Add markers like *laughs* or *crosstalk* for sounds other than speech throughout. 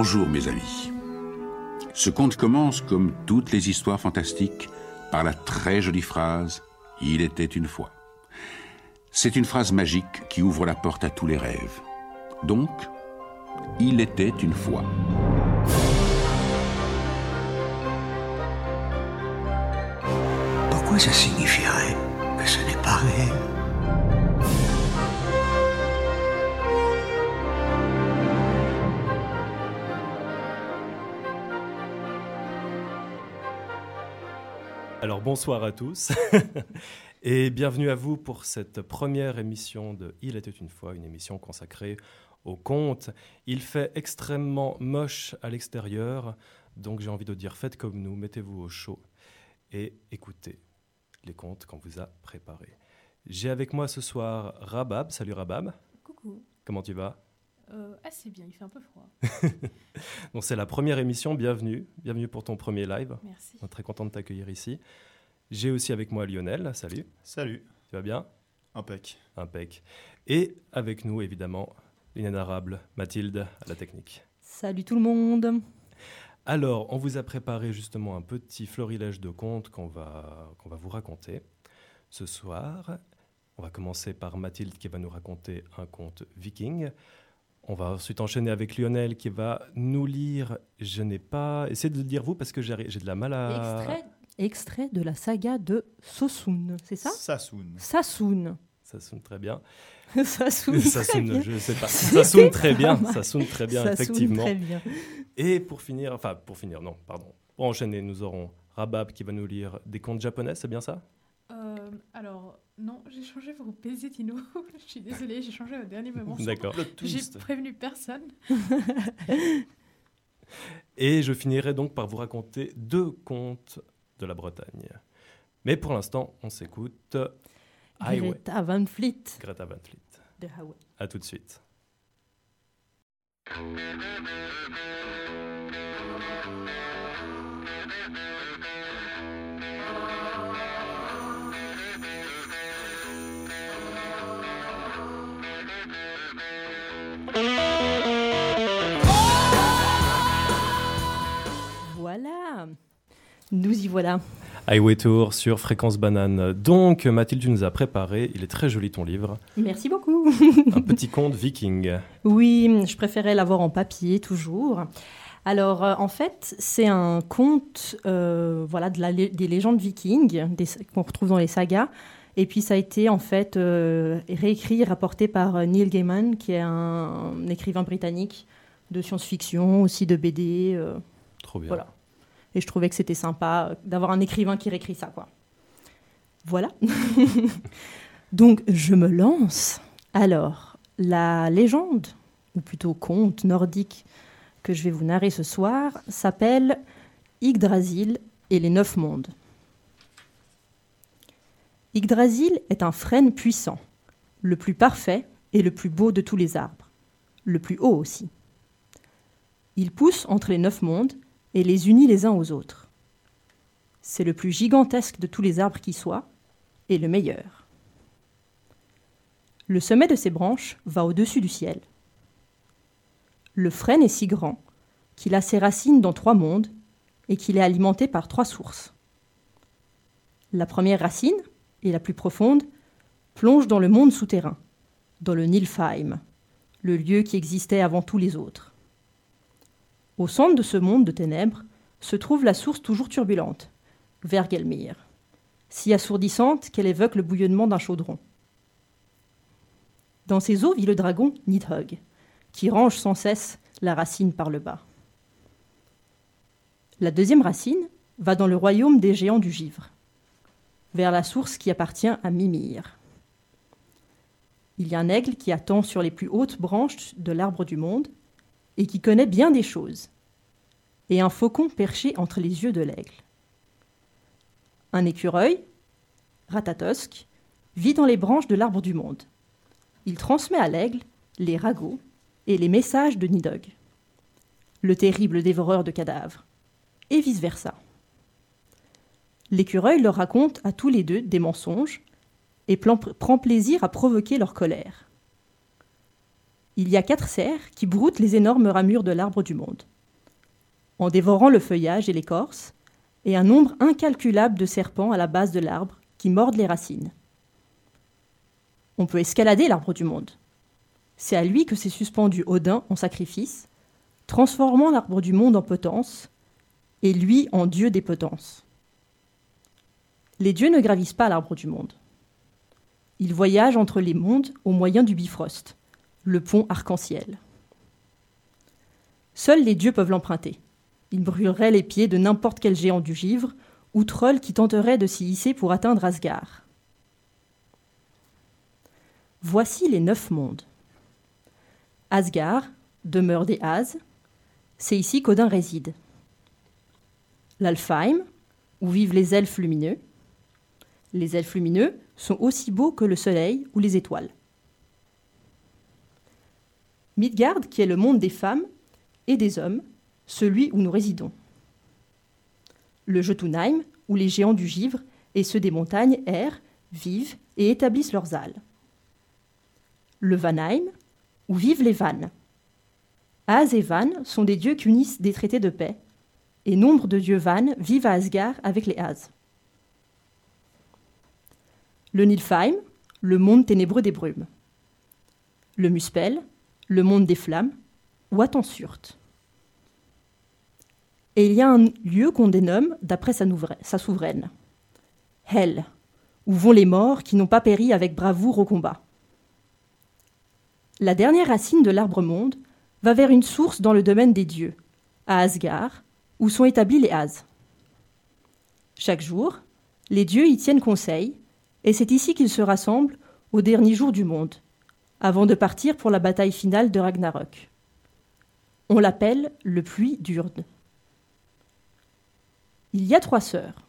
Bonjour mes amis. Ce conte commence comme toutes les histoires fantastiques par la très jolie phrase ⁇ Il était une fois ⁇ C'est une phrase magique qui ouvre la porte à tous les rêves. Donc, il était une fois. Pourquoi ça signifierait que ce n'est pas réel? Alors bonsoir à tous *laughs* et bienvenue à vous pour cette première émission de Il était une fois, une émission consacrée au conte. Il fait extrêmement moche à l'extérieur, donc j'ai envie de dire faites comme nous, mettez-vous au chaud et écoutez les contes qu'on vous a préparés. J'ai avec moi ce soir Rabab. Salut Rabab. Coucou. Comment tu vas? Euh, assez bien, il fait un peu froid. *laughs* Donc c'est la première émission, bienvenue. Bienvenue pour ton premier live. Merci. On est très content de t'accueillir ici. J'ai aussi avec moi Lionel. Salut. Salut, Tu vas bien? Impec. Impec. Et avec nous, évidemment, l'inénarrable Mathilde à la technique. Salut tout le monde. Alors, on vous a préparé justement un petit florilège de contes qu'on va, qu'on va vous raconter ce soir. On va commencer par Mathilde qui va nous raconter un conte viking. On va ensuite enchaîner avec Lionel qui va nous lire. Je n'ai pas. Essayez de le dire vous parce que j'ai j'ai de la mal à. Extrait, extrait de la saga de Sosun, c'est ça? Sassoon. Sassoon. Ça sonne très bien. *laughs* Sassoon. *laughs* bien. je sais pas. Sonne très bien. sonne très bien, Sassoon, effectivement. Très bien. Et pour finir, enfin pour finir, non, pardon. Pour enchaîner, nous aurons Rabab qui va nous lire des contes japonais, c'est bien ça? Euh, alors, non, j'ai changé pour baiser Tino. *laughs* Je suis désolée, j'ai changé au dernier moment. *laughs* D'accord. J'ai prévenu personne. *laughs* Et je finirai donc par vous raconter deux contes de la Bretagne. Mais pour l'instant, on s'écoute Highway, Greta Van Fleet Greta Van Fleet. de Hawaii. À tout de suite. Voilà. Highway Tour sur Fréquence Banane. Donc, Mathilde, tu nous as préparé, il est très joli ton livre, Merci beaucoup. *laughs* un petit conte viking. Oui, je préférais l'avoir en papier toujours. Alors, euh, en fait, c'est un conte euh, voilà, de la lé- des légendes vikings qu'on retrouve dans les sagas. Et puis, ça a été en fait euh, réécrit et rapporté par Neil Gaiman, qui est un, un écrivain britannique de science-fiction, aussi de BD. Trop bien. Voilà. Et je trouvais que c'était sympa euh, d'avoir un écrivain qui réécrit ça, quoi. Voilà. *laughs* Donc, je me lance. Alors, la légende, ou plutôt conte nordique que je vais vous narrer ce soir, s'appelle Yggdrasil et les neuf mondes. Yggdrasil est un frêne puissant, le plus parfait et le plus beau de tous les arbres, le plus haut aussi. Il pousse entre les neuf mondes et les unit les uns aux autres. C'est le plus gigantesque de tous les arbres qui soient, et le meilleur. Le sommet de ses branches va au-dessus du ciel. Le frêne est si grand qu'il a ses racines dans trois mondes et qu'il est alimenté par trois sources. La première racine, et la plus profonde, plonge dans le monde souterrain, dans le Nilfheim, le lieu qui existait avant tous les autres. Au centre de ce monde de ténèbres se trouve la source toujours turbulente, Vergelmir, si assourdissante qu'elle évoque le bouillonnement d'un chaudron. Dans ses eaux vit le dragon Nidhogg, qui range sans cesse la racine par le bas. La deuxième racine va dans le royaume des géants du givre, vers la source qui appartient à Mimir. Il y a un aigle qui attend sur les plus hautes branches de l'arbre du monde et qui connaît bien des choses, et un faucon perché entre les yeux de l'aigle. Un écureuil, Ratatosk, vit dans les branches de l'arbre du monde. Il transmet à l'aigle les ragots et les messages de Nidog, le terrible dévoreur de cadavres, et vice-versa. L'écureuil leur raconte à tous les deux des mensonges et prend plaisir à provoquer leur colère. Il y a quatre cerfs qui broutent les énormes ramures de l'arbre du monde. En dévorant le feuillage et l'écorce, et un nombre incalculable de serpents à la base de l'arbre qui mordent les racines. On peut escalader l'arbre du monde. C'est à lui que s'est suspendu Odin en sacrifice, transformant l'arbre du monde en potence, et lui en dieu des potences. Les dieux ne gravissent pas l'arbre du monde. Ils voyagent entre les mondes au moyen du Bifrost, le pont arc-en-ciel. Seuls les dieux peuvent l'emprunter. Ils brûleraient les pieds de n'importe quel géant du givre ou troll qui tenterait de s'y hisser pour atteindre Asgard. Voici les neuf mondes. Asgard, demeure des As, c'est ici qu'Odin réside. L'Alfheim, où vivent les elfes lumineux. Les elfes lumineux sont aussi beaux que le soleil ou les étoiles. Midgard, qui est le monde des femmes et des hommes, celui où nous résidons. Le Jotunheim, où les géants du givre et ceux des montagnes errent, vivent et établissent leurs ailes. Le Vanheim, où vivent les Vannes. Az et Van sont des dieux qui unissent des traités de paix, et nombre de dieux Van vivent à Asgard avec les Az. Le Nilfheim, le monde ténébreux des brumes. Le Muspel, le monde des flammes, ou Attensurt. Et il y a un lieu qu'on dénomme d'après sa, souveraine. Hell, où vont les morts qui n'ont pas péri avec bravoure au combat. La dernière racine de l'arbre monde va vers une source dans le domaine des dieux, à Asgard, où sont établis les As. Chaque jour, les dieux y tiennent conseil, et c'est ici qu'ils se rassemblent au dernier jour du monde, avant de partir pour la bataille finale de Ragnarok. On l'appelle le puits d'Urde. Il y a trois sœurs,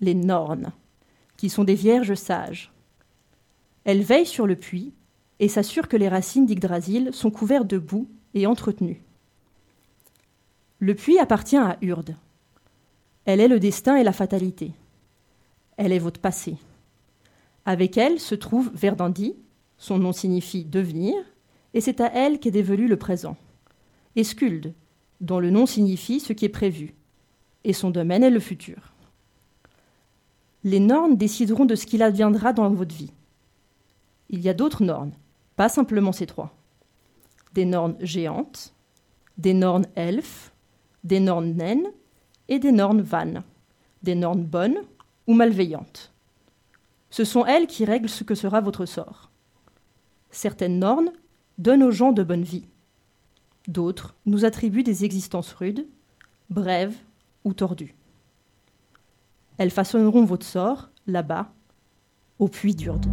les Nornes, qui sont des vierges sages. Elles veillent sur le puits et s'assurent que les racines d'Yggdrasil sont couvertes de boue et entretenues. Le puits appartient à Urde. Elle est le destin et la fatalité. Elle est votre passé. Avec elle se trouve Verdandi, son nom signifie devenir, et c'est à elle qu'est dévolu le présent. Et Skuld, dont le nom signifie ce qui est prévu, et son domaine est le futur. Les nornes décideront de ce qu'il adviendra dans votre vie. Il y a d'autres nornes, pas simplement ces trois. Des nornes géantes, des nornes elfes, des nornes naines et des nornes vannes, des nornes bonnes ou malveillantes. Ce sont elles qui règlent ce que sera votre sort. Certaines nornes donnent aux gens de bonne vie. D'autres nous attribuent des existences rudes, brèves ou tordues. Elles façonneront votre sort, là-bas, au puits d'Urde.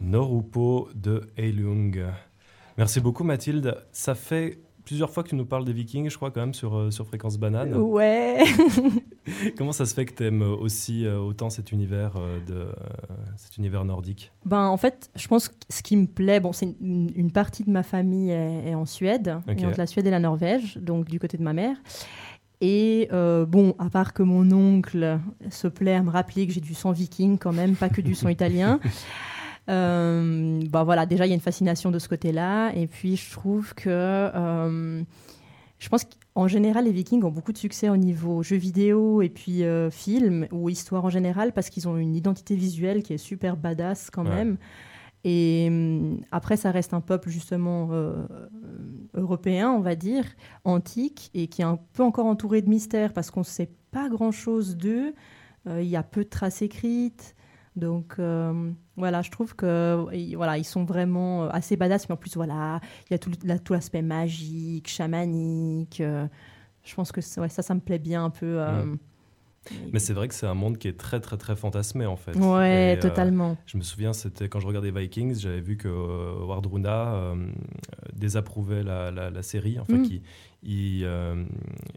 Norupo de Eilung. Merci beaucoup Mathilde. Ça fait plusieurs fois que tu nous parles des Vikings, je crois, quand même, sur, euh, sur Fréquence Banane. Ouais. *laughs* Comment ça se fait que tu aimes aussi euh, autant cet univers, euh, de, cet univers nordique? Ben, en fait, je pense que ce qui me plaît, bon, c'est une, une partie de ma famille est, est en Suède, et entre la Suède et la Norvège, donc du côté de ma mère. Et euh, bon, à part que mon oncle se plaît à me rappeler que j'ai du sang viking quand même, pas que du sang italien. *laughs* Euh, bah voilà, déjà il y a une fascination de ce côté-là, et puis je trouve que euh, je pense qu'en général les Vikings ont beaucoup de succès au niveau jeux vidéo et puis euh, films ou histoire en général parce qu'ils ont une identité visuelle qui est super badass quand Ouais. même. Et hum, après, ça reste un peuple justement euh, européen, on va dire, antique, et qui est un peu encore entouré de mystères parce qu'on ne sait pas grand-chose d'eux. Euh, Il y a peu de traces écrites. Donc euh, voilà, je trouve que voilà, ils sont vraiment euh, assez badass, mais en plus voilà, il y a tout, la- tout l'aspect magique, chamanique. euh, je pense que ouais, ça, ça me plaît bien un peu. euh, Mais c'est vrai que c'est un monde qui est très très très fantasmé en fait. Ouais, Et, totalement. je me souviens, c'était quand je regardais Vikings, j'avais vu que Wardruna la, la- la série. Enfin, Mm. qui, ils, euh,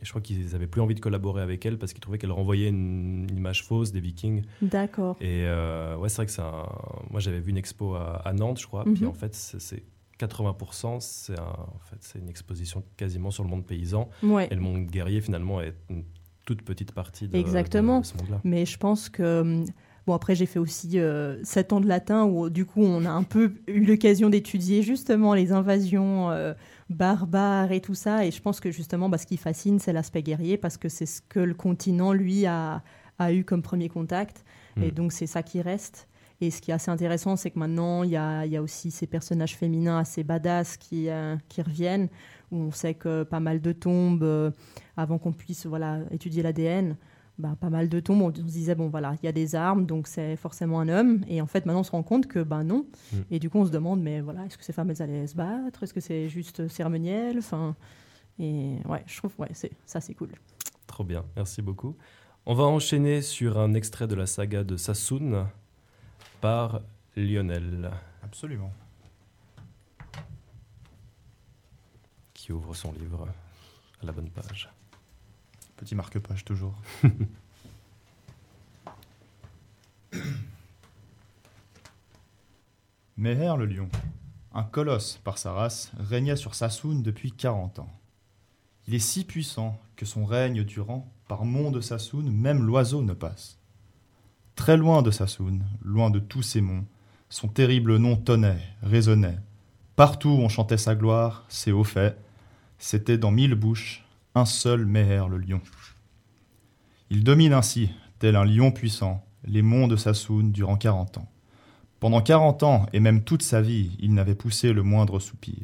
je crois qu'ils n'avaient plus envie de collaborer avec elle parce qu'ils trouvaient qu'elle renvoyait une, une image fausse des Vikings. D'accord. Et euh, ouais, c'est vrai que c'est un... Moi, j'avais vu une expo à, à Nantes, je crois. Puis Mhm. en fait, c'est c'est 80%, c'est un- en fait, une exposition quasiment sur le monde paysan. Ouais. Et le monde guerrier, finalement, est une toute petite partie de, Exactement. de- de ce monde-là. Mais je pense que. Bon, après, j'ai fait aussi euh, 7 ans de latin où, du coup, on a un peu eu l'occasion d'étudier justement les invasions euh, barbares et tout ça. Et je pense que justement, bah, ce qui fascine, c'est l'aspect guerrier parce que c'est ce que le continent, lui, a, a eu comme premier contact. Et Mm. donc, c'est ça qui reste. Et ce qui est assez intéressant, c'est que maintenant, il y a, y a aussi ces personnages féminins assez badass qui, euh, qui reviennent, où on sait que pas mal de tombes, euh, avant qu'on puisse voilà, étudier l'ADN, bah, pas mal de tombes, on, on se disait, bon voilà, il y a des armes, donc c'est forcément un homme. Et en fait, maintenant, on se rend compte que ben non. Mm. Et du coup, on se demande, mais voilà, est-ce que ces femmes, elles allaient se battre? Est-ce que c'est juste cérémoniel? Enfin, Et ouais, je trouve, ouais, c'est, ça, c'est cool. Trop bien, merci beaucoup. On va enchaîner sur un extrait de la saga de Sassoon par Lionel, Absolument. qui ouvre son livre à la bonne page. Petit marque-page toujours. *laughs* Meher le lion, un colosse par sa race, régnait sur Sassoon depuis 40 ans. Il est si puissant que son règne durant, par mont de Sassoon, même l'oiseau ne passe. Très loin de Sassoon, loin de tous ces monts, son terrible nom tonnait, résonnait. Partout on chantait sa gloire, ses hauts faits. C'était dans mille bouches un seul Meher le lion. Il domine ainsi, tel un lion puissant, les monts de Sassoon durant quarante ans. Pendant quarante ans, et même toute sa vie, il n'avait poussé le moindre soupir.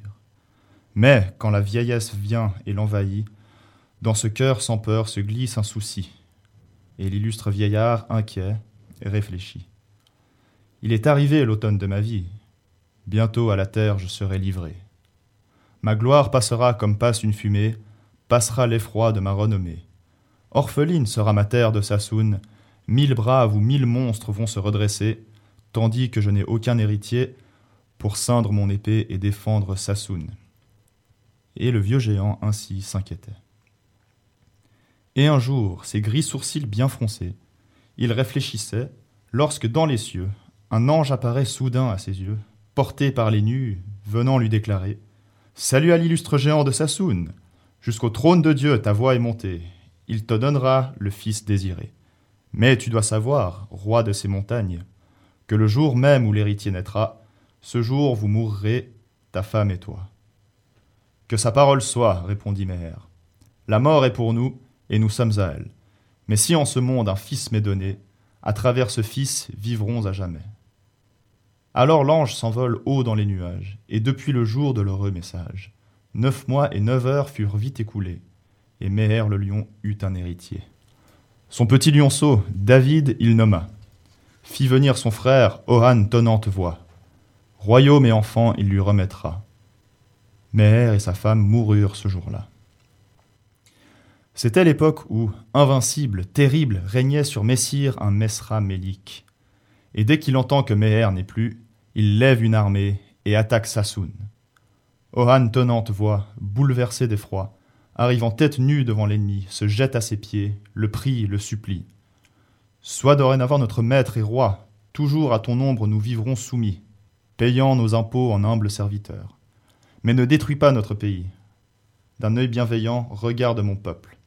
Mais, quand la vieillesse vient et l'envahit, dans ce cœur sans peur se glisse un souci, et l'illustre vieillard, inquiet, réfléchit. Il est arrivé l'automne de ma vie. Bientôt à la terre je serai livré. Ma gloire passera comme passe une fumée, passera l'effroi de ma renommée. Orpheline sera ma terre de Sassoon, mille braves ou mille monstres vont se redresser, tandis que je n'ai aucun héritier pour ceindre mon épée et défendre Sassoon. Et le vieux géant ainsi s'inquiétait. Et un jour, ses gris sourcils bien froncés, il réfléchissait, lorsque dans les cieux, un ange apparaît soudain à ses yeux, porté par les nus, venant lui déclarer Salut à l'illustre géant de Sassoon Jusqu'au trône de Dieu ta voix est montée, il te donnera le fils désiré. Mais tu dois savoir, roi de ces montagnes, que le jour même où l'héritier naîtra, ce jour vous mourrez, ta femme et toi. Que sa parole soit, répondit Meher. La mort est pour nous, et nous sommes à elle. Mais si en ce monde un fils m'est donné, à travers ce fils vivrons à jamais. Alors l'ange s'envole haut dans les nuages, et depuis le jour de l'heureux message, neuf mois et neuf heures furent vite écoulés, et Meher le lion eut un héritier. Son petit lionceau, David, il nomma, fit venir son frère, Oran tonnante voix. Royaume et enfant il lui remettra. Meher et sa femme moururent ce jour-là. C'était l'époque où, invincible, terrible, régnait sur Messire un Mesra Mélik. Et dès qu'il entend que Meher n'est plus, il lève une armée et attaque Sassoon. Ohan tonnante voix, bouleversé d'effroi, arrivant tête nue devant l'ennemi, se jette à ses pieds, le prie, le supplie. Sois dorénavant notre maître et roi, toujours à ton ombre nous vivrons soumis, payant nos impôts en humbles serviteurs. Mais ne détruis pas notre pays. D'un œil bienveillant, regarde mon peuple.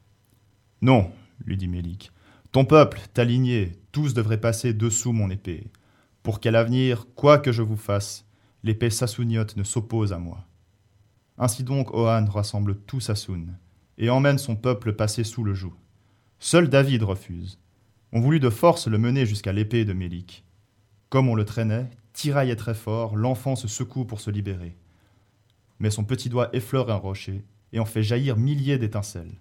Non, lui dit Mélik, ton peuple, ta lignée, tous devraient passer dessous mon épée, pour qu'à l'avenir, quoi que je vous fasse, l'épée sassouniote ne s'oppose à moi. Ainsi donc Ohan rassemble tout Sassoun, et emmène son peuple passer sous le joug. Seul David refuse. On voulut de force le mener jusqu'à l'épée de Mélik. Comme on le traînait, tiraillait très fort, l'enfant se secoue pour se libérer. Mais son petit doigt effleure un rocher, et en fait jaillir milliers d'étincelles.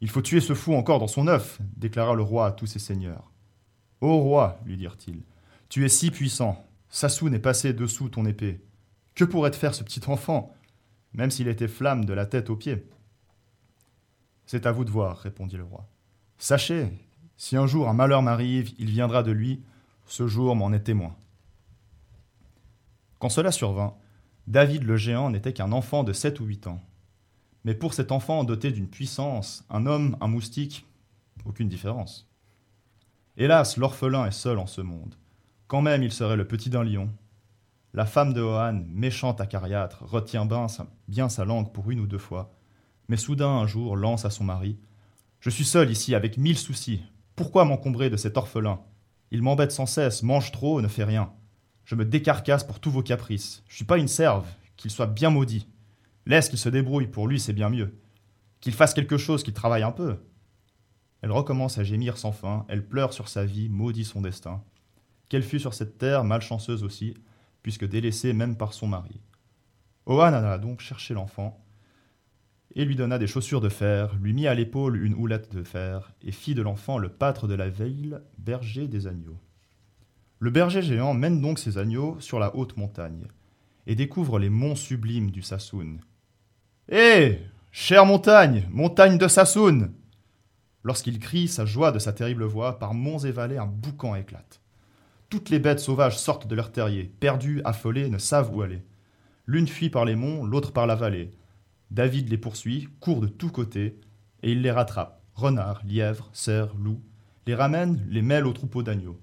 Il faut tuer ce fou encore dans son œuf, déclara le roi à tous ses seigneurs. Ô roi, lui dirent-ils, tu es si puissant, Sassoun est passé dessous ton épée. Que pourrait te faire ce petit enfant, même s'il était flamme de la tête aux pieds C'est à vous de voir, répondit le roi. Sachez, si un jour un malheur m'arrive, il viendra de lui, ce jour m'en est témoin. Quand cela survint, David le géant n'était qu'un enfant de 7 ou 8 ans. Mais pour cet enfant doté d'une puissance, un homme, un moustique, aucune différence. Hélas, l'orphelin est seul en ce monde. Quand même il serait le petit d'un lion. La femme de Hohan, méchante acariâtre, retient bien sa langue pour une ou deux fois, mais soudain un jour lance à son mari Je suis seul ici avec mille soucis. Pourquoi m'encombrer de cet orphelin? Il m'embête sans cesse, mange trop, ne fait rien. Je me décarcasse pour tous vos caprices. Je suis pas une serve, qu'il soit bien maudit. Laisse qu'il se débrouille, pour lui c'est bien mieux. Qu'il fasse quelque chose, qu'il travaille un peu. Elle recommence à gémir sans fin, elle pleure sur sa vie, maudit son destin. Qu'elle fut sur cette terre, malchanceuse aussi, puisque délaissée même par son mari. Ohan alla donc chercher l'enfant, et lui donna des chaussures de fer, lui mit à l'épaule une houlette de fer, et fit de l'enfant le pâtre de la ville, berger des agneaux. Le berger géant mène donc ses agneaux sur la haute montagne, et découvre les monts sublimes du Sassoun. Hé Chère montagne Montagne de Sassoun Lorsqu'il crie sa joie de sa terrible voix, par monts et vallées un boucan éclate. Toutes les bêtes sauvages sortent de leur terrier, perdues, affolées, ne savent où aller. L'une fuit par les monts, l'autre par la vallée. David les poursuit, court de tous côtés, et il les rattrape. Renards, lièvres, cerfs, loups. Les ramène, les mêle au troupeau d'agneaux.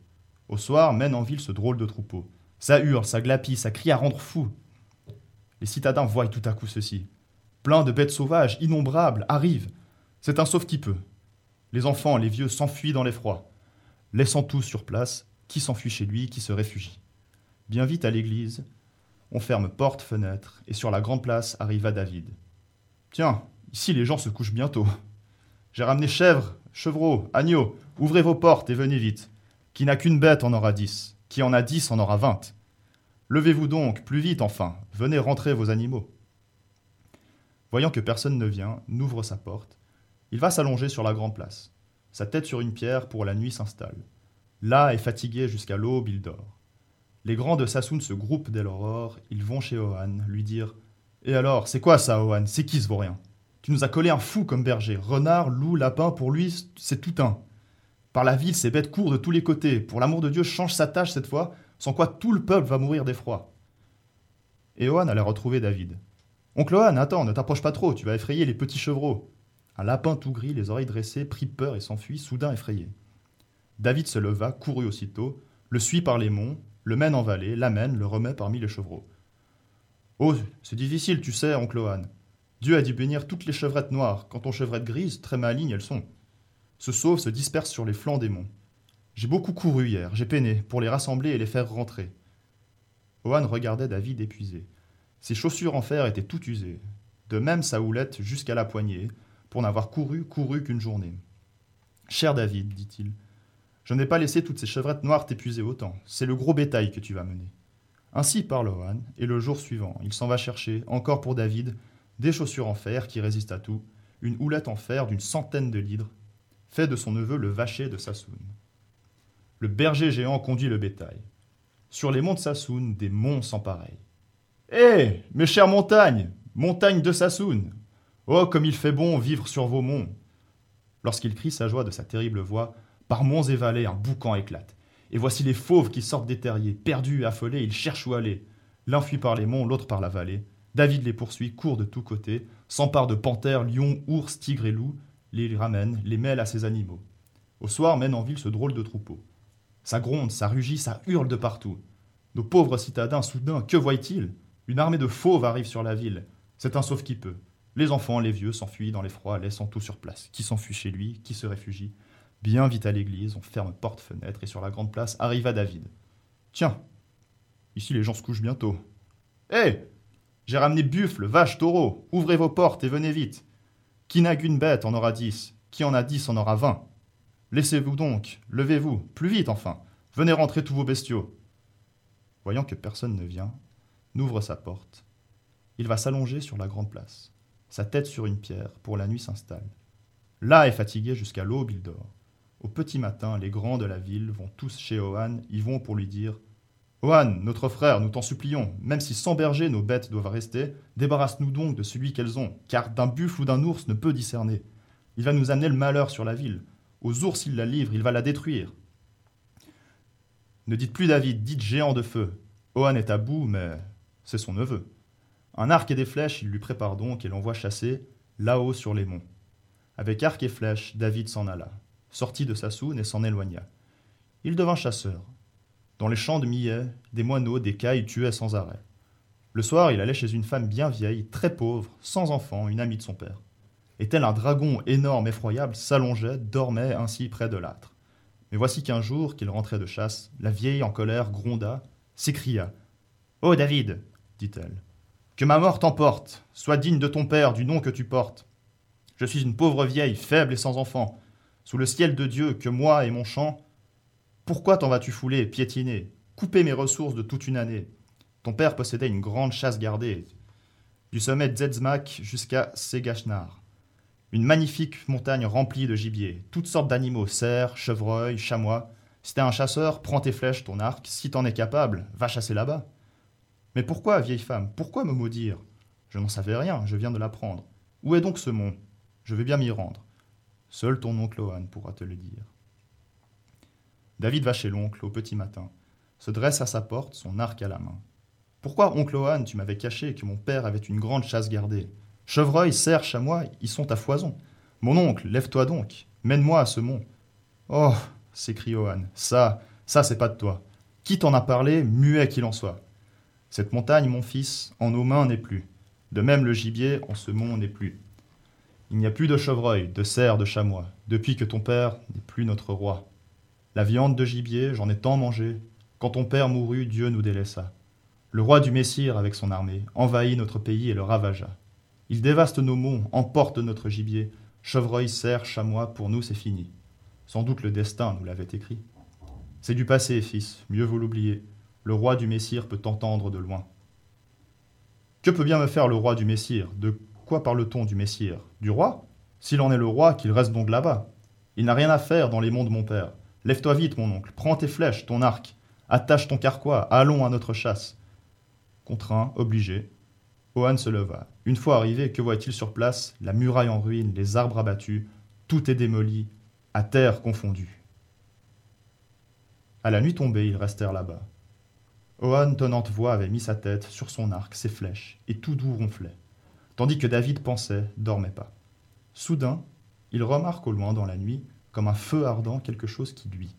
Au soir, mène en ville ce drôle de troupeau. Ça hurle, ça glapit, ça crie à rendre fou. Les citadins voient tout à coup ceci. Plein de bêtes sauvages, innombrables, arrivent. C'est un sauve qui peut. Les enfants, les vieux s'enfuient dans l'effroi. Laissant tous sur place, qui s'enfuit chez lui, qui se réfugie. Bien vite à l'église, on ferme porte, fenêtre, et sur la grande place arriva David. Tiens, ici les gens se couchent bientôt. J'ai ramené chèvres, chevreaux, agneaux, ouvrez vos portes et venez vite. Qui n'a qu'une bête en aura dix, qui en a dix en aura vingt. Levez-vous donc, plus vite enfin, venez rentrer vos animaux. Voyant que personne ne vient, n'ouvre sa porte, il va s'allonger sur la grande place. Sa tête sur une pierre pour la nuit s'installe. Là est fatigué jusqu'à l'aube, il dort. Les grands de Sassoun se groupent dès l'aurore, ils vont chez Ohan, lui dire Et alors, c'est quoi ça, Ohan? C'est qui ce vaurien? Tu nous as collé un fou comme berger. Renard, loup, lapin, pour lui, c'est tout un. Par la ville, ces bêtes courent de tous les côtés. Pour l'amour de Dieu, change sa tâche cette fois, sans quoi tout le peuple va mourir d'effroi. Et Ohan allait retrouver David. Oncle Ohan, attends, ne t'approche pas trop, tu vas effrayer les petits chevreaux. Un lapin tout gris, les oreilles dressées, prit peur et s'enfuit, soudain effrayé. David se leva, courut aussitôt, le suit par les monts, le mène en vallée, l'amène, le remet parmi les chevreaux. Oh, c'est difficile, tu sais, oncle Ohan. Dieu a dû bénir toutes les chevrettes noires. Quant aux chevrettes grises, très malignes elles sont. Ce sauve se disperse sur les flancs des monts. J'ai beaucoup couru hier, j'ai peiné, pour les rassembler et les faire rentrer. Ohan regardait David épuisé. Ses chaussures en fer étaient toutes usées, de même sa houlette jusqu'à la poignée, pour n'avoir couru, couru qu'une journée. Cher David, dit-il, je n'ai pas laissé toutes ces chevrettes noires t'épuiser autant. C'est le gros bétail que tu vas mener. Ainsi parle Ohan, et le jour suivant, il s'en va chercher, encore pour David, des chaussures en fer qui résistent à tout, une houlette en fer d'une centaine de lidres, fait de son neveu le vacher de Sassoun. Le berger géant conduit le bétail. Sur les monts de Sassoun, des monts sans pareil. Hé, mes chères montagnes, montagnes de Sassoun, Oh, comme il fait bon vivre sur vos monts Lorsqu'il crie sa joie de sa terrible voix, par monts et vallées, un boucan éclate. Et voici les fauves qui sortent des terriers, perdus, affolés, ils cherchent où aller. L'un fuit par les monts, l'autre par la vallée. David les poursuit, court de tous côtés, s'empare de panthères, lions, ours, tigres et loups, les ramène, les mêle à ses animaux. Au soir mène en ville ce drôle de troupeau. Ça gronde, ça rugit, ça hurle de partout. Nos pauvres citadins, soudain, que voient-ils? Une armée de fauves arrive sur la ville. C'est un sauve qui peut. Les enfants, les vieux s'enfuient dans l'effroi, laissant tout sur place. Qui s'enfuit chez lui, qui se réfugie? Bien vite à l'église, on ferme porte-fenêtre et sur la grande place arriva David. Tiens, ici les gens se couchent bientôt. Hé J'ai ramené buffle, vache, taureau. Ouvrez vos portes et venez vite. Qui n'a qu'une bête en aura dix. Qui en a dix en aura vingt. Laissez-vous donc, levez-vous, plus vite enfin. Venez rentrer tous vos bestiaux. Voyant que personne ne vient, n'ouvre sa porte. Il va s'allonger sur la grande place sa tête sur une pierre, pour la nuit s'installe. Là est fatigué jusqu'à l'aube, il dort. Au petit matin, les grands de la ville vont tous chez Ohan, y vont pour lui dire Ohan, notre frère, nous t'en supplions, même si sans berger nos bêtes doivent rester, débarrasse-nous donc de celui qu'elles ont, car d'un buffle ou d'un ours ne peut discerner. Il va nous amener le malheur sur la ville. Aux ours il la livre, il va la détruire. Ne dites plus David, dites géant de feu. Ohan est à bout, mais c'est son neveu. Un arc et des flèches, il lui prépare donc et l'envoie chasser là-haut sur les monts. Avec arc et flèches, David s'en alla, sortit de Sassoun et s'en éloigna. Il devint chasseur. Dans les champs de millet, des moineaux, des cailles tuaient sans arrêt. Le soir, il allait chez une femme bien vieille, très pauvre, sans enfant, une amie de son père. Et tel un dragon énorme, effroyable, s'allongeait, dormait ainsi près de l'âtre. Mais voici qu'un jour qu'il rentrait de chasse, la vieille en colère gronda, s'écria Ô David dit-elle, que ma mort t'emporte, sois digne de ton père, du nom que tu portes. Je suis une pauvre vieille, faible et sans enfant, sous le ciel de Dieu, que moi et mon champ. Pourquoi t'en vas-tu fouler, piétiner, couper mes ressources de toute une année? Ton père possédait une grande chasse gardée, du sommet Zedzmak jusqu'à Segachnar. Une magnifique montagne remplie de gibier, toutes sortes d'animaux, cerfs, chevreuils, chamois. Si t'es un chasseur, prends tes flèches, ton arc, si t'en es capable, va chasser là-bas. Mais pourquoi, vieille femme, pourquoi me maudire? Je n'en savais rien, je viens de l'apprendre. Où est donc ce mont? Je vais bien m'y rendre. Seul ton oncle Ohan pourra te le dire. David va chez l'oncle au petit matin, se dresse à sa porte, son arc à la main. Pourquoi, oncle Ohan, tu m'avais caché que mon père avait une grande chasse gardée? Chevreuil, cerf, chamois, ils sont à foison. Mon oncle, lève-toi donc, mène-moi à ce mont. Oh s'écrie Ohan, ça, ça c'est pas de toi. Qui t'en a parlé, muet qu'il en soit? Cette montagne, mon fils, en nos mains n'est plus. De même le gibier, en ce mont n'est plus. Il n'y a plus de chevreuil, de cerf, de chamois, depuis que ton père n'est plus notre roi. La viande de gibier, j'en ai tant mangé. Quand ton père mourut, Dieu nous délaissa. Le roi du Messire, avec son armée, envahit notre pays et le ravagea. Il dévaste nos monts, emporte notre gibier. Chevreuil, cerf, chamois, pour nous c'est fini. Sans doute le destin nous l'avait écrit. C'est du passé, fils, mieux vaut l'oublier. Le roi du Messire peut t'entendre de loin. Que peut bien me faire le roi du Messire? De quoi parle-t-on du Messire Du roi? S'il en est le roi, qu'il reste donc là-bas. Il n'a rien à faire dans les monts de mon père. Lève-toi vite, mon oncle, prends tes flèches, ton arc, attache ton carquois, allons à notre chasse. Contraint, obligé, Ohan se leva. Une fois arrivé, que voit-il sur place? La muraille en ruine, les arbres abattus, tout est démoli, à terre confondu. À la nuit tombée, ils restèrent là-bas. Ohan, tonnante voix, avait mis sa tête sur son arc, ses flèches, et tout doux ronflait, tandis que David pensait, dormait pas. Soudain, il remarque au loin dans la nuit, comme un feu ardent, quelque chose qui luit.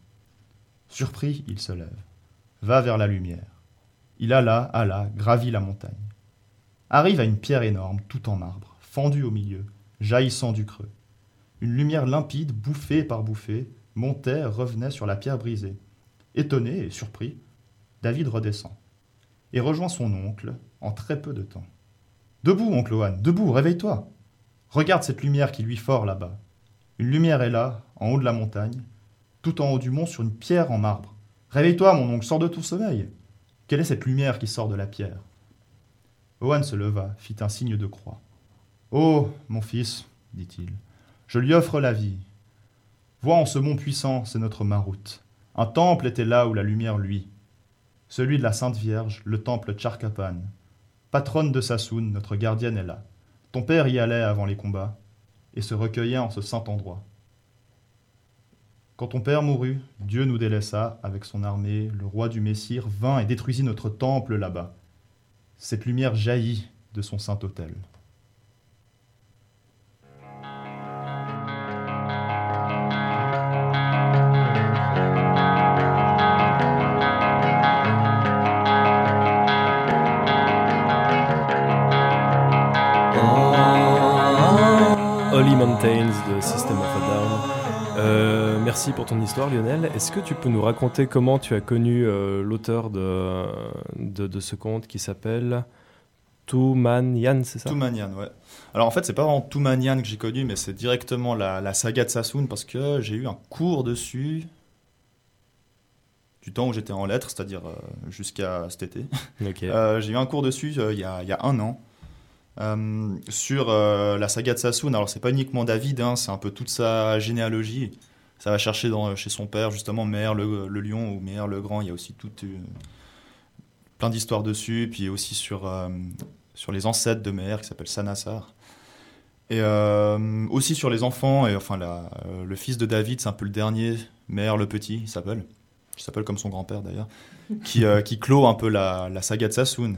Surpris, il se lève, va vers la lumière. Il alla, alla, gravit la montagne arrive à une pierre énorme, tout en marbre, fendue au milieu, jaillissant du creux. Une lumière limpide, bouffée par bouffée, montait, revenait sur la pierre brisée. Étonné et surpris, David redescend et rejoint son oncle en très peu de temps. Debout, oncle Ohan, debout, réveille-toi. Regarde cette lumière qui luit fort là-bas. Une lumière est là, en haut de la montagne, tout en haut du mont sur une pierre en marbre. Réveille-toi, mon oncle, sors de ton sommeil. Quelle est cette lumière qui sort de la pierre? Owen se leva, fit un signe de croix. Oh, mon fils, dit-il, je lui offre la vie. Vois en ce mont puissant, c'est notre maroute. Un temple était là où la lumière luit. Celui de la Sainte Vierge, le temple Tcharkapan. Patronne de Sassoun, notre gardienne est là. Ton père y allait avant les combats, et se recueillait en ce saint endroit. Quand ton père mourut, Dieu nous délaissa avec son armée, le roi du Messire vint et détruisit notre temple là-bas. Cette lumière jaillit de son saint autel. System of a Down. Euh, merci pour ton histoire, Lionel. Est-ce que tu peux nous raconter comment tu as connu euh, l'auteur de, de, ce conte qui s'appelle Toumanian, c'est ça? Toumanian, ouais. Alors en fait, c'est pas vraiment Toumanian que j'ai connu, mais c'est directement la, saga de Sassoon parce que j'ai eu un cours dessus du temps où j'étais en lettres, c'est-à-dire euh, jusqu'à cet été. j'ai eu un cours dessus il y, a, y, a, un an. Euh, sur euh, la saga de Sassoon. Alors, c'est pas uniquement David, hein, c'est un peu toute sa généalogie. Ça va chercher chez son père, justement, Mère le, Lion ou Mère le Grand. Il y a aussi toute plein d'histoires dessus. Puis aussi sur, euh, les ancêtres de Mère, qui s'appelle Sanassar. Et aussi sur les enfants, et enfin, le fils de David, c'est un peu le dernier, Mère le Petit, il s'appelle. Il s'appelle comme son grand-père d'ailleurs. qui, qui clôt un peu la, la saga de Sassoon.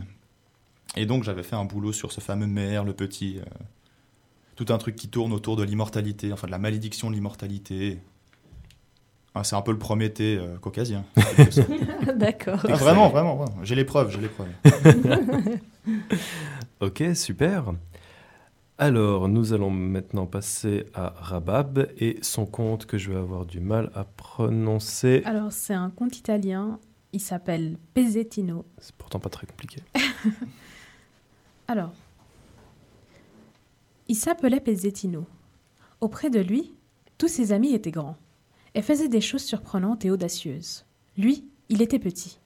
Et donc j'avais fait un boulot sur ce fameux maire, le petit. euh, tout un truc qui tourne autour de l'immortalité, enfin de la malédiction de l'immortalité. Ah, c'est un peu le Prométhée euh, caucasien. *laughs* *laughs* D'accord. Vraiment, vraiment, vraiment. J'ai les preuves, j'ai les preuves. *laughs* Ok, super. Alors, nous allons maintenant passer à Rabab et son conte que je vais avoir du mal à prononcer. Alors, c'est un conte italien. Il s'appelle Pezzettino. C'est pourtant pas très compliqué. Alors, il s'appelait Pezzettino. Auprès de lui, tous ses amis étaient grands et faisaient des choses surprenantes et audacieuses. Lui, il était petit.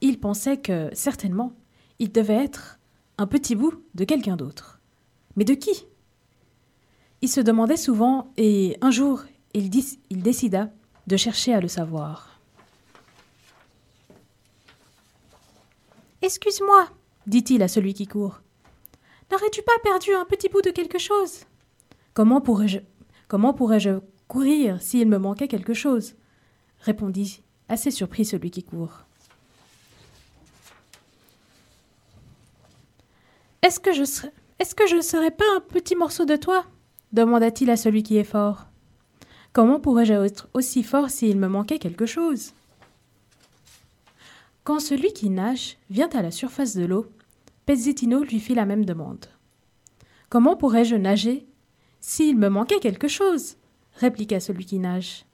Il pensait que, certainement, il devait être un petit bout de quelqu'un d'autre. Mais de qui? Il se demandait souvent et un jour, il, décida de chercher à le savoir. Excuse-moi, dit-il à celui qui court. N'aurais-tu pas perdu un petit bout de quelque chose? Comment pourrais-je comment pourrais-je courir s'il me manquait quelque chose? répondit assez surpris celui qui court. Est-ce que je serais est-ce que je ne serais pas un petit morceau de toi? demanda-t-il à celui qui est fort. Comment pourrais-je être aussi fort s'il me manquait quelque chose? Quand celui qui nage vient à la surface de l'eau, Pezzettino lui fit la même demande. Comment pourrais-je nager s'il me manquait quelque chose répliqua celui qui nage,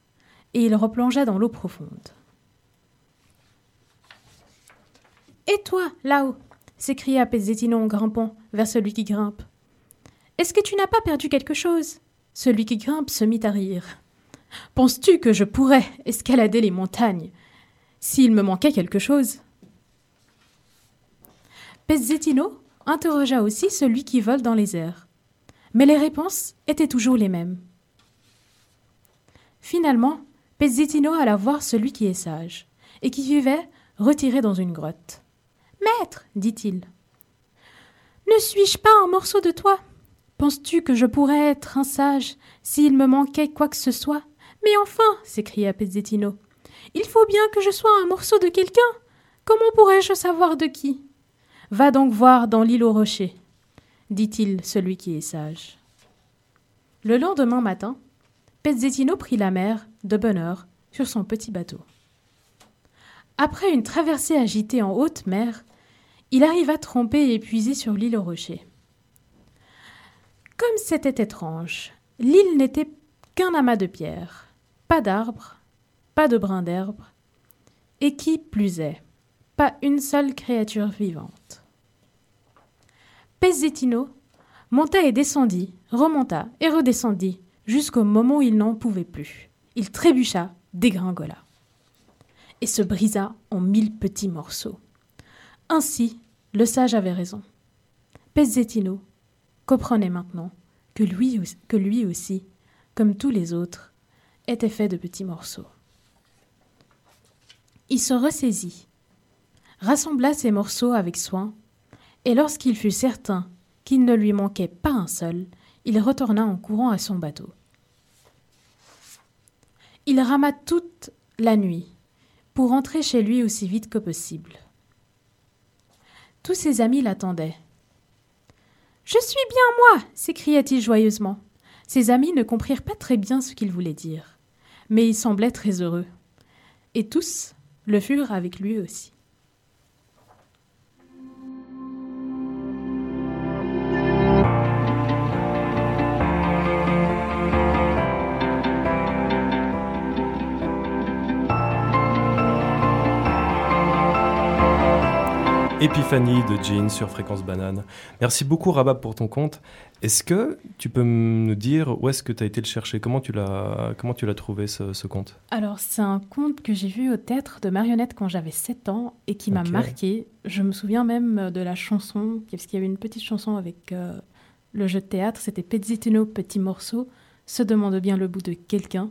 et il replongea dans l'eau profonde. Et toi, là-haut s'écria Pezzettino en grimpant vers celui qui grimpe. Est-ce que tu n'as pas perdu quelque chose Celui qui grimpe se mit à rire. Penses-tu que je pourrais escalader les montagnes s'il me manquait quelque chose Pezzettino interrogea aussi celui qui vole dans les airs. Mais les réponses étaient toujours les mêmes. Finalement, Pezzettino alla voir celui qui est sage, et qui vivait retiré dans une grotte. Maître, dit-il, ne suis-je pas un morceau de toi? Penses-tu que je pourrais être un sage s'il me manquait quoi que ce soit? Mais enfin, s'écria Pezzettino, il faut bien que je sois un morceau de quelqu'un. Comment pourrais-je savoir de qui? Va donc voir dans l'île aux rochers, dit-il celui qui est sage. Le lendemain matin, Pezzettino prit la mer, de bonne heure, sur son petit bateau. Après une traversée agitée en haute mer, il arriva trempé et épuisé sur l'île aux rochers. Comme c'était étrange, l'île n'était qu'un amas de pierres, pas d'arbres, pas de brin d'herbe, et qui plus est, pas une seule créature vivante. Pezzettino monta et descendit, remonta et redescendit, jusqu'au moment où il n'en pouvait plus. Il trébucha, dégringola, et se brisa en mille petits morceaux. Ainsi, le sage avait raison. Pezzettino comprenait maintenant que lui, au- que lui aussi, comme tous les autres, était fait de petits morceaux. Il se ressaisit, rassembla ses morceaux avec soin, et lorsqu'il fut certain qu'il ne lui manquait pas un seul, il retourna en courant à son bateau. Il rama toute la nuit pour rentrer chez lui aussi vite que possible. Tous ses amis l'attendaient. Je suis bien moi s'écria-t-il joyeusement. Ses amis ne comprirent pas très bien ce qu'il voulait dire, mais il semblait très heureux. Et tous le furent avec lui aussi. Épiphanie de Jean sur Fréquence Banane. Merci beaucoup Rabab pour ton compte. Est-ce que tu peux nous dire où est-ce que tu as été le chercher? Comment tu l'as comment tu l'as trouvé ce, ce conte? Alors, c'est un conte que j'ai vu au théâtre de marionnettes quand j'avais 7 ans et qui m'a marqué. Je me souviens même de la chanson, parce qu'il y avait une petite chanson avec euh, le jeu de théâtre, c'était Pezzettino, petit morceau, se demande bien le bout de quelqu'un.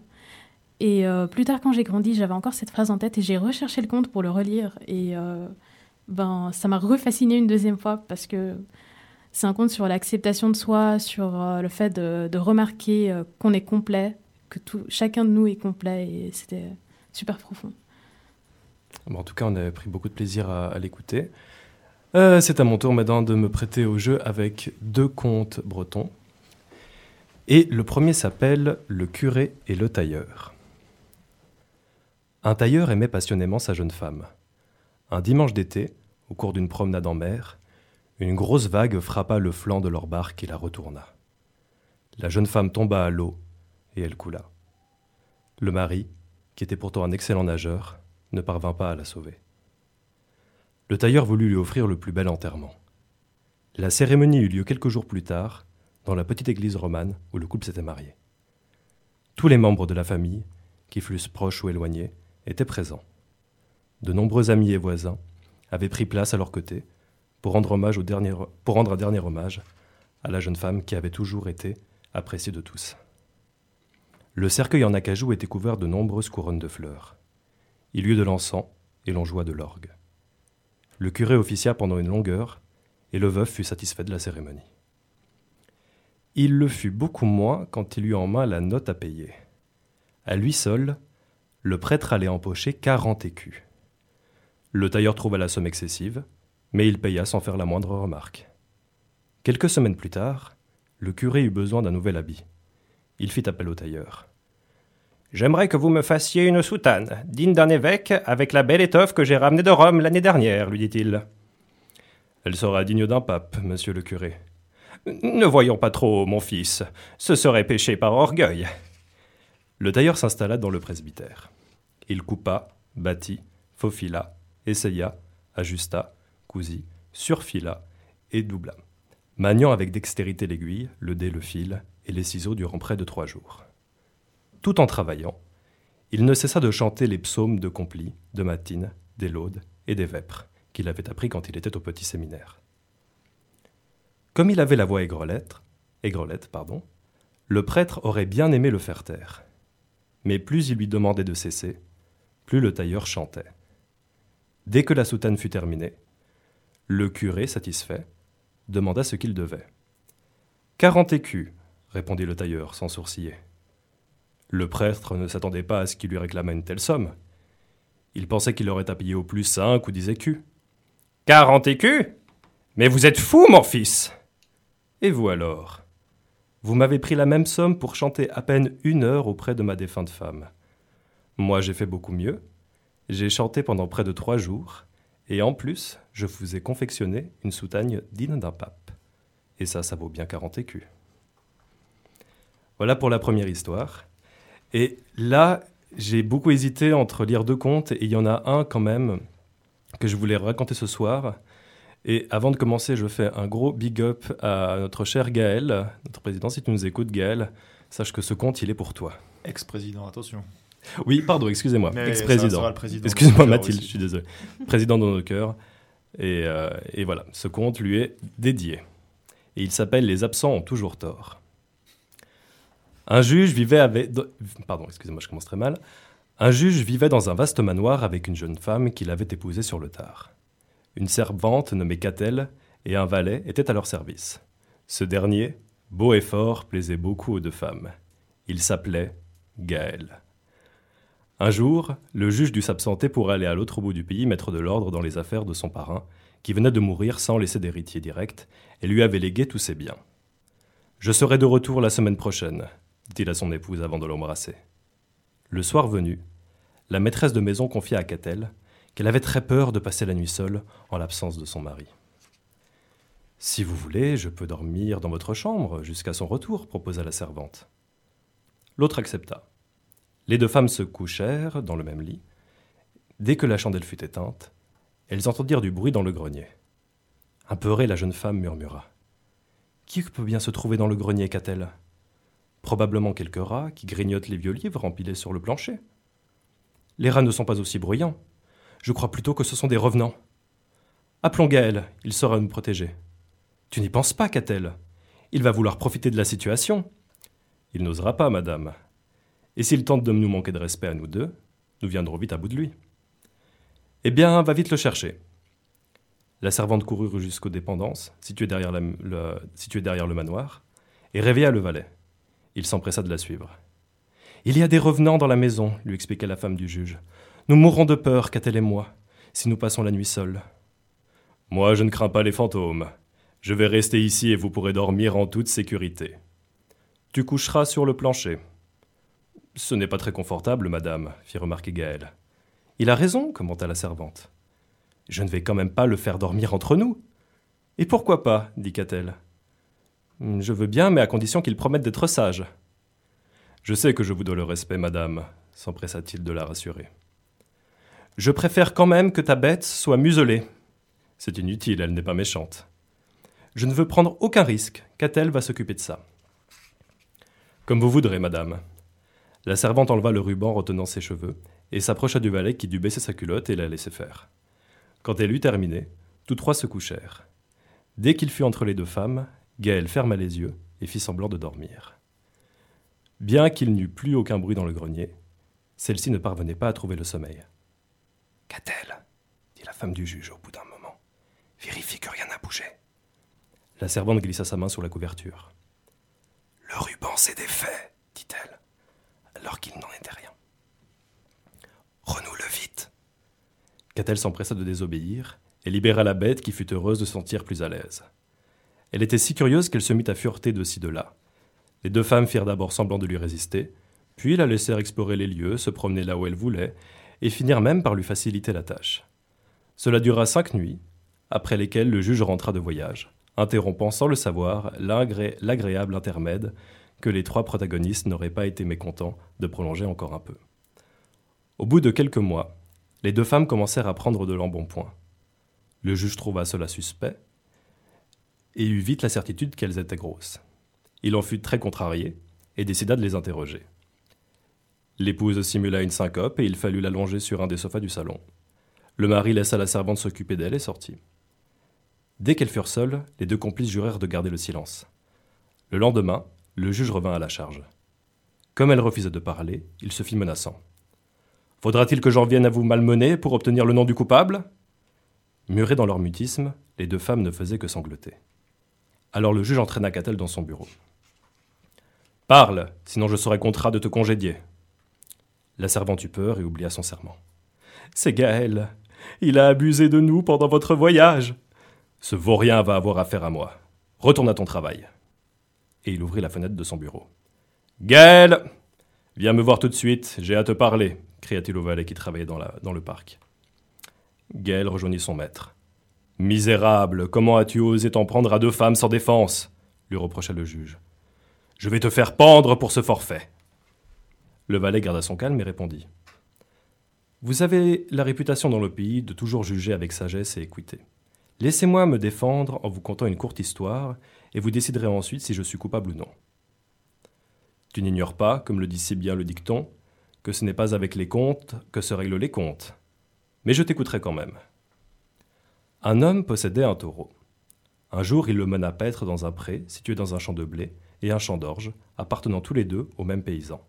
Et euh, plus tard, quand j'ai grandi, j'avais encore cette phrase en tête et j'ai recherché le conte pour le relire. Et euh, ben, ça m'a refasciné une deuxième fois parce que c'est un conte sur l'acceptation de soi, sur euh, le fait de, remarquer euh, qu'on est complet, que tout, chacun de nous est complet et c'était super profond. En tout cas, on avait pris beaucoup de plaisir à, à l'écouter. Euh, c'est à mon tour maintenant de me prêter au jeu avec deux contes bretons. Et le premier s'appelle Le curé et le tailleur. Un tailleur aimait passionnément sa jeune femme. Un dimanche d'été, au cours d'une promenade en mer, une grosse vague frappa le flanc de leur barque et la retourna. La jeune femme tomba à l'eau et elle coula. Le mari, qui était pourtant un excellent nageur, ne parvint pas à la sauver. Le tailleur voulut lui offrir le plus bel enterrement. La cérémonie eut lieu quelques jours plus tard, dans la petite église romane où le couple s'était marié. Tous les membres de la famille, qui fussent proches ou éloignés, étaient présents. De nombreux amis et voisins avaient pris place à leur côté pour rendre, un dernier hommage à la jeune femme qui avait toujours été appréciée de tous. Le cercueil en acajou était couvert de nombreuses couronnes de fleurs. Il y eut de l'encens et l'on joua de l'orgue. Le curé officia pendant une longue heure, et le veuf fut satisfait de la cérémonie. Il le fut beaucoup moins quand il eut en main la note à payer. À lui seul, le prêtre allait empocher quarante écus. Le tailleur trouva la somme excessive, mais il paya sans faire la moindre remarque. Quelques semaines plus tard, le curé eut besoin d'un nouvel habit. Il fit appel au tailleur. J'aimerais que vous me fassiez une soutane, digne d'un évêque, avec la belle étoffe que j'ai ramenée de Rome l'année dernière, lui dit-il. Elle sera digne d'un pape, monsieur le curé. Ne voyons pas trop, mon fils, ce serait péché par orgueil. Le tailleur s'installa dans le presbytère. Il coupa, battit, faufila, essaya, ajusta, cousit, surfila et doubla, maniant avec dextérité l'aiguille, le dé, le fil et les ciseaux durant près de trois jours tout en travaillant, il ne cessa de chanter les psaumes de Compli, de Matine, des Laudes et des Vêpres, qu'il avait appris quand il était au petit séminaire. Comme il avait la voix aigrelette, aigrelette pardon, le prêtre aurait bien aimé le faire taire. Mais plus il lui demandait de cesser, plus le tailleur chantait. Dès que la soutane fut terminée, le curé, satisfait, demanda ce qu'il devait. Quarante écus, répondit le tailleur sans sourciller. Le prêtre ne s'attendait pas à ce qu'il lui réclamât une telle somme. Il pensait qu'il aurait à payer au plus cinq ou dix écus. Quarante écus Mais vous êtes fou, mon fils Et vous alors? Vous m'avez pris la même somme pour chanter à peine une heure auprès de ma défunte femme. Moi, j'ai fait beaucoup mieux. J'ai chanté pendant près de trois jours, et en plus, je vous ai confectionné une soutagne digne d'un pape. Et ça, ça vaut bien quarante écus. Voilà pour la première histoire. Et là, j'ai beaucoup hésité entre lire deux contes, et il y en a un quand même que je voulais raconter ce soir. Et avant de commencer, je fais un gros big up à notre cher Gaël, notre président. Si tu nous écoutes, Gaël, sache que ce conte, il est pour toi. Ex-président, attention. Oui, pardon, excusez-moi. Ex-président. Excusez-moi, Mathilde, je suis désolé. président de nos cœurs. Et, euh, et voilà, ce conte lui est dédié. Et il s'appelle Les absents ont toujours tort. Un juge vivait avec... Pardon, excusez-moi, je commence très mal. Un juge vivait dans un vaste manoir avec une jeune femme qu'il avait épousée sur le tard. Une servante nommée Catel et un valet étaient à leur service. Ce dernier, beau et fort, plaisait beaucoup aux deux femmes. Il s'appelait Gaël. Un jour, le juge dut s'absenter pour aller à l'autre bout du pays mettre de l'ordre dans les affaires de son parrain, qui venait de mourir sans laisser d'héritier direct, et lui avait légué tous ses biens. Je serai de retour la semaine prochaine, dit-il à son épouse avant de l'embrasser. Le soir venu, la maîtresse de maison confia à Catel qu'elle avait très peur de passer la nuit seule en l'absence de son mari. Si vous voulez, je peux dormir dans votre chambre jusqu'à son retour, proposa la servante. L'autre accepta. Les deux femmes se couchèrent dans le même lit. Dès que la chandelle fut éteinte, elles entendirent du bruit dans le grenier. Apeurée, la jeune femme murmura. Qui peut bien se trouver dans le grenier, qu'a-t-elle? Probablement quelques rats qui grignotent les vieux livres empilés sur le plancher. Les rats ne sont pas aussi bruyants. Je crois plutôt que ce sont des revenants. Appelons Gaël, il saura nous protéger. Tu n'y penses pas, qu'a-t-elle? Il va vouloir profiter de la situation. Il n'osera pas, madame. Et s'il tente de nous manquer de respect à nous deux, nous viendrons vite à bout de lui. Eh bien, va vite le chercher. La servante courut jusqu'aux dépendances, situées derrière, le, situées derrière le manoir, et réveilla le valet. Il s'empressa de la suivre. Il y a des revenants dans la maison, lui expliqua la femme du juge. Nous mourrons de peur, qu'a-t-elle et moi, si nous passons la nuit seuls. Moi, je ne crains pas les fantômes. Je vais rester ici et vous pourrez dormir en toute sécurité. Tu coucheras sur le plancher. Ce n'est pas très confortable, madame, fit remarquer Gaël. Il a raison, commenta la servante. Je ne vais quand même pas le faire dormir entre nous. Et pourquoi pas dit Catel. Je veux bien, mais à condition qu'il promette d'être sage. Je sais que je vous dois le respect, madame, s'empressa-t-il de la rassurer. Je préfère quand même que ta bête soit muselée. C'est inutile, elle n'est pas méchante. Je ne veux prendre aucun risque. Catel va s'occuper de ça. Comme vous voudrez, madame. La servante enleva le ruban retenant ses cheveux et s'approcha du valet qui dut baisser sa culotte et la laisser faire. Quand elle eut terminé, tous trois se couchèrent. Dès qu'il fut entre les deux femmes, Gaël ferma les yeux et fit semblant de dormir. Bien qu'il n'eût plus aucun bruit dans le grenier, celle-ci ne parvenait pas à trouver le sommeil. Qu'a-t-elle? dit la femme du juge au bout d'un moment. Vérifie que rien n'a bougé. La servante glissa sa main sur la couverture. Le ruban s'est défait, alors qu'il n'en était rien. Renoue-le vite. Catel s'empressa de désobéir et libéra la bête qui fut heureuse de se sentir plus à l'aise. Elle était si curieuse qu'elle se mit à fureter de ci de là. Les deux femmes firent d'abord semblant de lui résister, puis la laissèrent explorer les lieux, se promener là où elle voulait, et finirent même par lui faciliter la tâche. Cela dura cinq nuits, après lesquelles le juge rentra de voyage, interrompant sans le savoir l'agréable intermède que les trois protagonistes n'auraient pas été mécontents de prolonger encore un peu. Au bout de quelques mois, les deux femmes commencèrent à prendre de l'embonpoint. Le juge trouva cela suspect et eut vite la certitude qu'elles étaient grosses. Il en fut très contrarié et décida de les interroger. L'épouse simula une syncope et il fallut l'allonger sur un des sofas du salon. Le mari laissa la servante s'occuper d'elle et sortit. Dès qu'elles furent seules, les deux complices jurèrent de garder le silence. Le lendemain, le juge revint à la charge. Comme elle refusait de parler, il se fit menaçant. Faudra-t-il que j'en vienne à vous malmener pour obtenir le nom du coupable? Murées dans leur mutisme, les deux femmes ne faisaient que sangloter. Alors le juge entraîna Catel dans son bureau. Parle, sinon je serai contraint de te congédier. La servante eut peur et oublia son serment. C'est Gaël. Il a abusé de nous pendant votre voyage. Ce vaurien va avoir affaire à moi. Retourne à ton travail. Et il ouvrit la fenêtre de son bureau. Gaël Viens me voir tout de suite, j'ai à te parler, cria-t-il au valet qui travaillait dans, le parc. Gaël rejoignit son maître. Misérable, comment as-tu osé t'en prendre à deux femmes sans défense? lui reprocha le juge. Je vais te faire pendre pour ce forfait. Le valet garda son calme et répondit. Vous avez la réputation dans le pays de toujours juger avec sagesse et équité. Laissez-moi me défendre en vous contant une courte histoire, et vous déciderez ensuite si je suis coupable ou non. Tu n'ignores pas, comme le dit si bien le dicton, que ce n'est pas avec les comptes que se règlent les comptes. Mais je t'écouterai quand même. Un homme possédait un taureau. Un jour, il le mena paître dans un pré situé dans un champ de blé et un champ d'orge, appartenant tous les deux au même paysan.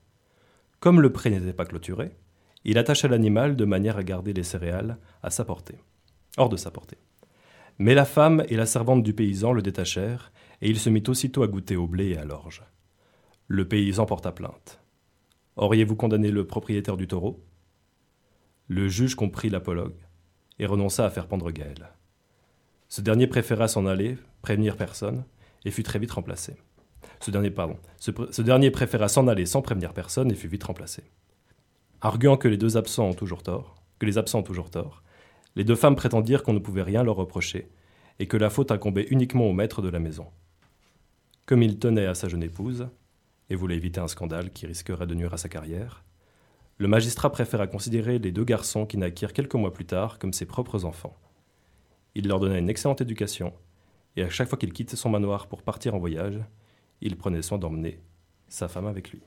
Comme le pré n'était pas clôturé, il attacha l'animal de manière à garder les céréales à sa portée, hors de sa portée. Mais la femme et la servante du paysan le détachèrent, et il se mit aussitôt à goûter au blé et à l'orge. Le paysan porta plainte. Auriez-vous condamné le propriétaire du taureau? Le juge comprit l'apologue et renonça à faire pendre Gaël. Ce dernier préféra s'en aller, prévenir personne, et fut très vite remplacé. Ce dernier, pardon, ce dernier préféra s'en aller sans prévenir personne et fut vite remplacé. Arguant que les deux absents ont toujours tort, que les absents ont toujours tort, les deux femmes prétendirent qu'on ne pouvait rien leur reprocher et que la faute incombait uniquement au maître de la maison. Comme il tenait à sa jeune épouse et voulait éviter un scandale qui risquerait de nuire à sa carrière, le magistrat préféra considérer les deux garçons qui naquirent quelques mois plus tard comme ses propres enfants. Il leur donna une excellente éducation, et à chaque fois qu'il quittait son manoir pour partir en voyage, il prenait soin d'emmener sa femme avec lui.